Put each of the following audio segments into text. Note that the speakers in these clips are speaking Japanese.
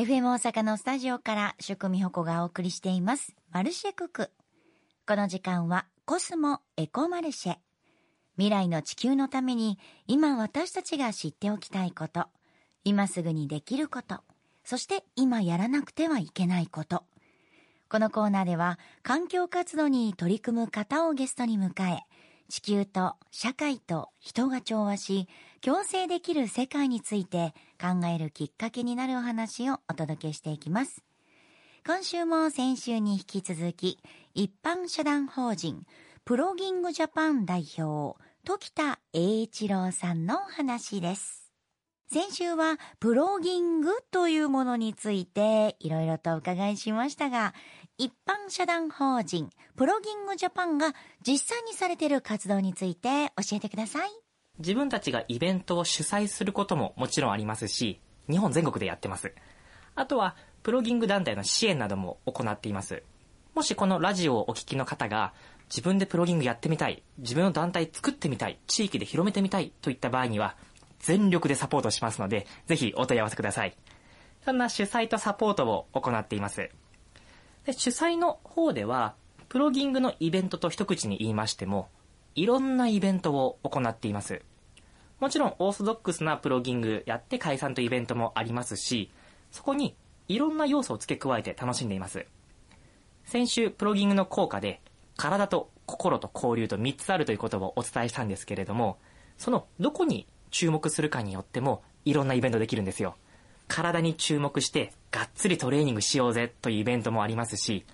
FM 大阪のスタジオから宿美穂子がお送りしています。マルシェクク。この時間はコスモエコマルシェ。未来の地球のために今私たちが知っておきたいこと。今すぐにできること。そして今やらなくてはいけないこと。このコーナーでは環境活動に取り組む方をゲストに迎え、地球と社会と人が調和し、共生できる世界について考えるきっかけになるお話をお届けしていきます。今週も先週に引き続き、一般社団法人プロギングジャパン代表、時田栄一郎さんのお話です。先週はプロギングというものについていろいろとお伺いしましたが、一般社団法人プロギングジャパンが実際にされている活動について教えてください。自分たちがイベントを主催することももちろんありますし、日本全国でやってます。あとは、プロギング団体の支援なども行っています。もしこのラジオをお聞きの方が、自分でプロギングやってみたい、自分の団体作ってみたい、地域で広めてみたいといった場合には、全力でサポートしますので、ぜひお問い合わせください。そんな主催とサポートを行っています。で主催の方では、プロギングのイベントと一口に言いましても、いろんなイベントを行っています。もちろんオーソドックスなプロギングやって解散とイベントもありますし、そこにいろんな要素を付け加えて楽しんでいます。先週、プロギングの効果で、体と心と交流と3つあるということをお伝えしたんですけれども、そのどこに注目するかによっても、いろんなイベントできるんですよ。体に注目して、がっつりトレーニングしようぜというイベントもありますし、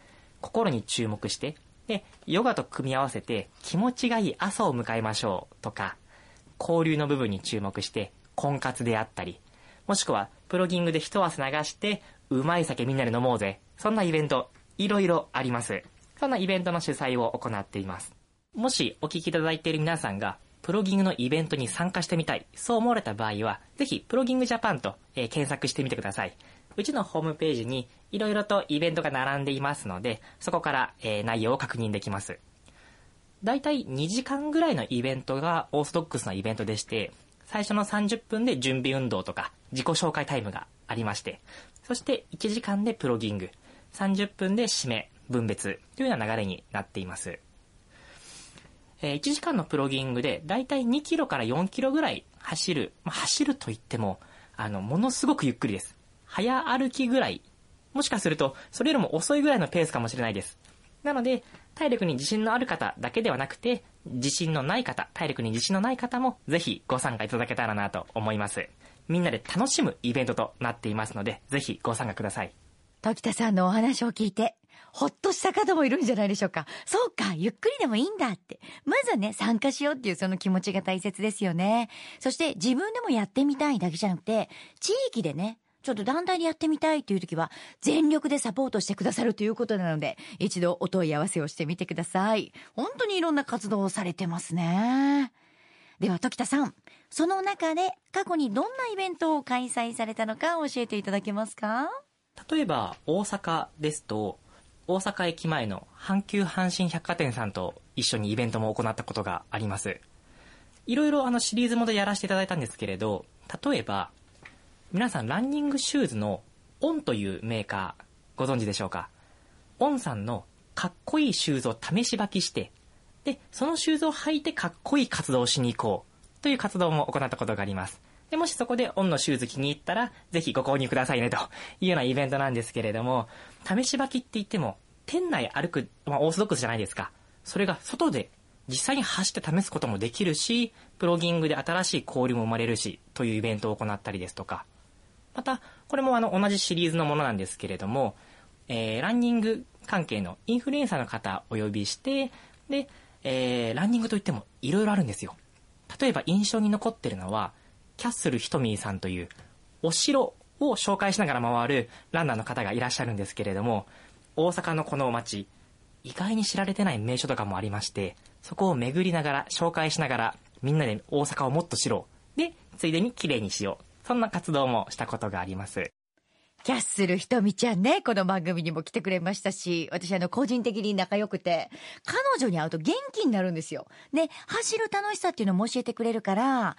心に注目して、で、ヨガと組み合わせて気持ちがいい朝を迎えましょうとか、交流の部分に注目して婚活であったり、もしくはプロギングで一汗流して、うまい酒みんなで飲もうぜ。そんなイベント、いろいろあります。そんなイベントの主催を行っています。もしお聞きいただいている皆さんが、プロギングのイベントに参加してみたい、そう思われた場合は、ぜひ、プロギングジャパンと、えー検索してみてください。うちのホームページに、いろいろとイベントが並んでいますので、そこから、えー内容を確認できます。だいたい2時間ぐらいのイベントがオーソドックスなイベントでして、最初の30分で準備運動とか自己紹介タイムがありまして、そして1時間でプロギング、30分で締め、分別というような流れになっています。え1時間のプロギングでだいたい2キロから4キロぐらい走る、まあ、走ると言っても、あの、ものすごくゆっくりです。早歩きぐらい、もしかするとそれよりも遅いぐらいのペースかもしれないです。なので、体力に自信のある方だけではなくて、自信のない方、体力に自信のない方も、ぜひご参加いただけたらなと思います。みんなで楽しむイベントとなっていますので、ぜひご参加ください。時田さんのお話を聞いて、ほっとした方もいるんじゃないでしょうか。そうか、ゆっくりでもいいんだって。まずはね、参加しようっていうその気持ちが大切ですよね。そして自分でもやってみたいだけじゃなくて、地域でね、ちょっと団体でやってみたいという時は、全力でサポートしてくださるということなので、一度お問い合わせをしてみてください。本当にいろんな活動をされてますね。では、時田さん、その中で過去にどんなイベントを開催されたのか教えていただけますか？例えば、大阪ですと、大阪駅前の阪急阪神百貨店さんと一緒にイベントも行ったことがあります。いろいろあのシリーズもでやらせていただいたんですけれど、例えば、皆さんランニングシューズのオンというメーカーご存知でしょうか？オンさんのかっこいいシューズを試し履きして、で、そのシューズを履いてかっこいい活動をしに行こうという活動も行ったことがあります。で、もしそこでオンのシューズ気に入ったら、ぜひご購入くださいねと いうようなイベントなんですけれども、試し履きって言っても、店内歩く、まあオーソドックスじゃないですか。それが外で実際に走って試すこともできるし、プロギングで新しい交流も生まれるし、というイベントを行ったりですとか、また、これもあの同じシリーズのものなんですけれども、えー、ランニング関係のインフルエンサーの方お呼びして、で、えー、ランニングといってもいろいろあるんですよ。例えば印象に残ってるのは、キャッスルひとみーさんという、お城を紹介しながら回るランナーの方がいらっしゃるんですけれども、大阪のこの街、意外に知られてない名所とかもありまして、そこを巡りながら、紹介しながら、みんなで大阪をもっと知ろう。で、ついでに綺麗にしよう。そんな活動もしたことがあります。キャッスルひとみちゃんね、この番組にも来てくれましたし、私あの、個人的に仲良くて、彼女に会うと元気になるんですよ。で、走る楽しさっていうのも教えてくれるから、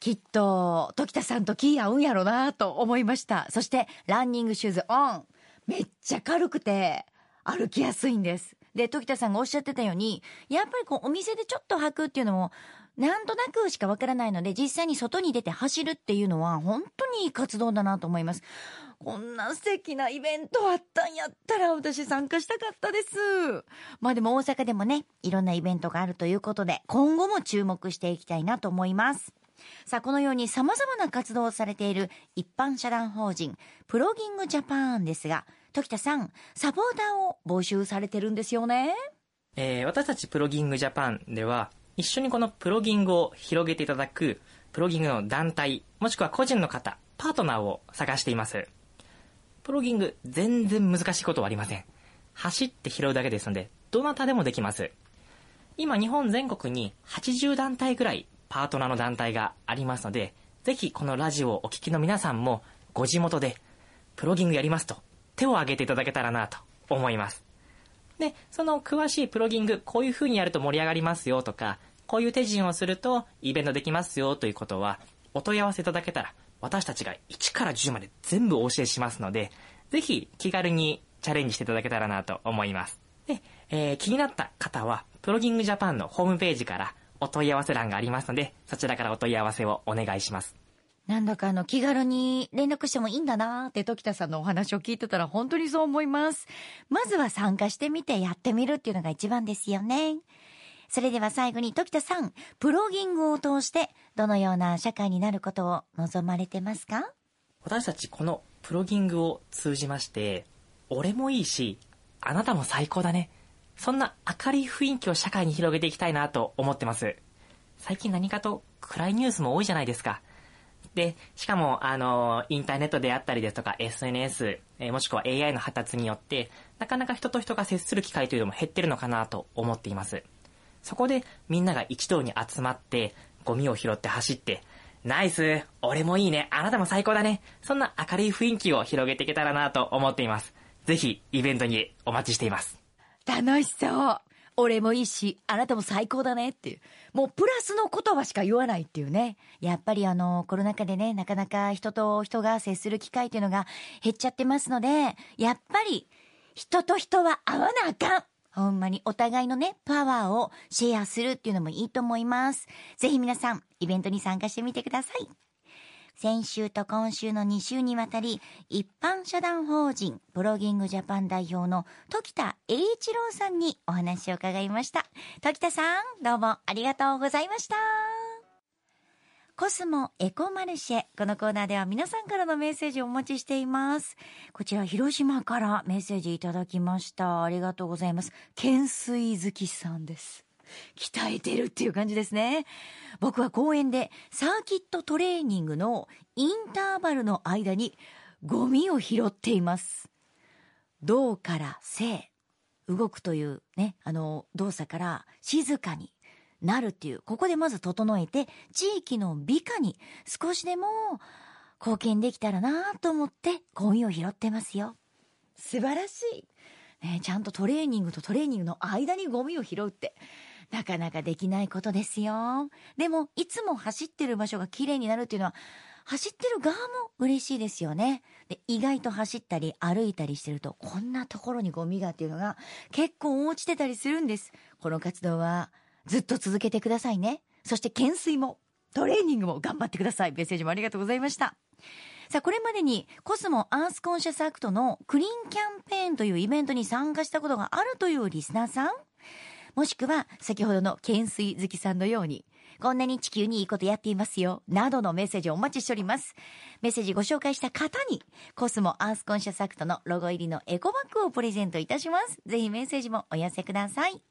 きっと、時田さんと気合うんやろなと思いました。そして、ランニングシューズオン。めっちゃ軽くて、歩きやすいんです。で、時田さんがおっしゃってたように、やっぱりこう、お店でちょっと履くっていうのも、なんとなくしかわからないので、実際に外に出て走るっていうのは、本当にいい活動だなと思います。こんな素敵なイベントあったんやったら、私参加したかったです。まあでも大阪でもね、いろんなイベントがあるということで、今後も注目していきたいなと思います。さあ、このように様々な活動をされている一般社団法人、プロギングジャパンですが、時田さん、サポーターを募集されてるんですよね？えー私たちプロギングジャパンでは、一緒にこのプロギングを広げていただく、プロギングの団体、もしくは個人の方、パートナーを探しています。プロギング、全然難しいことはありません。走って拾うだけですので、どなたでもできます。今、日本全国に80団体ぐらいパートナーの団体がありますので、ぜひこのラジオをお聞きの皆さんも、ご地元で、プロギングやりますと、手を挙げていただけたらなと思います。で、その詳しいプロギング、こういう風にやると盛り上がりますよとか、こういう手順をするとイベントできますよということは、お問い合わせいただけたら、私たちが1から10まで全部お教えしますので、ぜひ気軽にチャレンジしていただけたらなと思います。で、えー気になった方は、プロギングジャパンのホームページからお問い合わせ欄がありますので、そちらからお問い合わせをお願いします。なんだかあの気軽に連絡してもいいんだなーって時田さんのお話を聞いてたら本当にそう思います。まずは参加してみてやってみるっていうのが一番ですよね。それでは最後に時田さん、プロギングを通してどのような社会になることを望まれてますか？私たちこのプロギングを通じまして、俺もいいし、あなたも最高だね。そんな明るい雰囲気を社会に広げていきたいなと思ってます。最近何かと暗いニュースも多いじゃないですか。で、しかも、あの、インターネットであったりですとか、SNS、えーもしくは AI の発達によって、なかなか人と人が接する機会というのも減ってるのかなと思っています。そこで、みんなが一堂に集まって、ゴミを拾って走って、ナイス俺もいいねあなたも最高だねそんな明るい雰囲気を広げていけたらなと思っています。ぜひ、イベントにお待ちしています。楽しそう。俺もいいし、あなたも最高だねっていう。もうプラスの言葉しか言わないっていうね。やっぱりあの、コロナ禍でね、なかなか人と人が接する機会っていうのが減っちゃってますので、やっぱり人と人は会わなあかん。ほんまにお互いのね、パワーをシェアするっていうのもいいと思います。ぜひ皆さん、イベントに参加してみてください。先週と今週の2週にわたり、一般社団法人プロギングジャパン代表の時田栄一郎さんにお話を伺いました。時田さん、どうもありがとうございました。コスモエコマルシェ。このコーナーでは皆さんからのメッセージをお待ちしています。こちら、広島からメッセージいただきました。ありがとうございます。懸垂好きさんです。鍛えてるっていう感じですね。僕は公園でサーキットトレーニングのインターバルの間にゴミを拾っています。動から静。動くというね、あの動作から静かになるっていう、ここでまず整えて、地域の美化に少しでも貢献できたらなと思ってゴミを拾ってますよ。素晴らしい。ね、ちゃんとトレーニングとトレーニングの間にゴミを拾うって、なかなかできないことですよ。でも、いつも走ってる場所が綺麗になるっていうのは、走ってる側も嬉しいですよね。で、意外と走ったり歩いたりしてると、こんなところにゴミがっていうのが結構落ちてたりするんです。この活動はずっと続けてくださいね。そして懸垂も、トレーニングも頑張ってください。メッセージもありがとうございました。さあ、これまでにコスモアースコンシャスアクトのクリーンキャンペーンというイベントに参加したことがあるというリスナーさんもしくは、先ほどの懸垂好きさんのように、こんなに地球にいいことやっていますよ、などのメッセージをお待ちしております。メッセージご紹介した方に、コスモアースコンシャサクトのロゴ入りのエコバッグをプレゼントいたします。ぜひメッセージもお寄せください。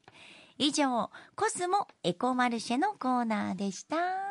以上、コスモエコマルシェのコーナーでした。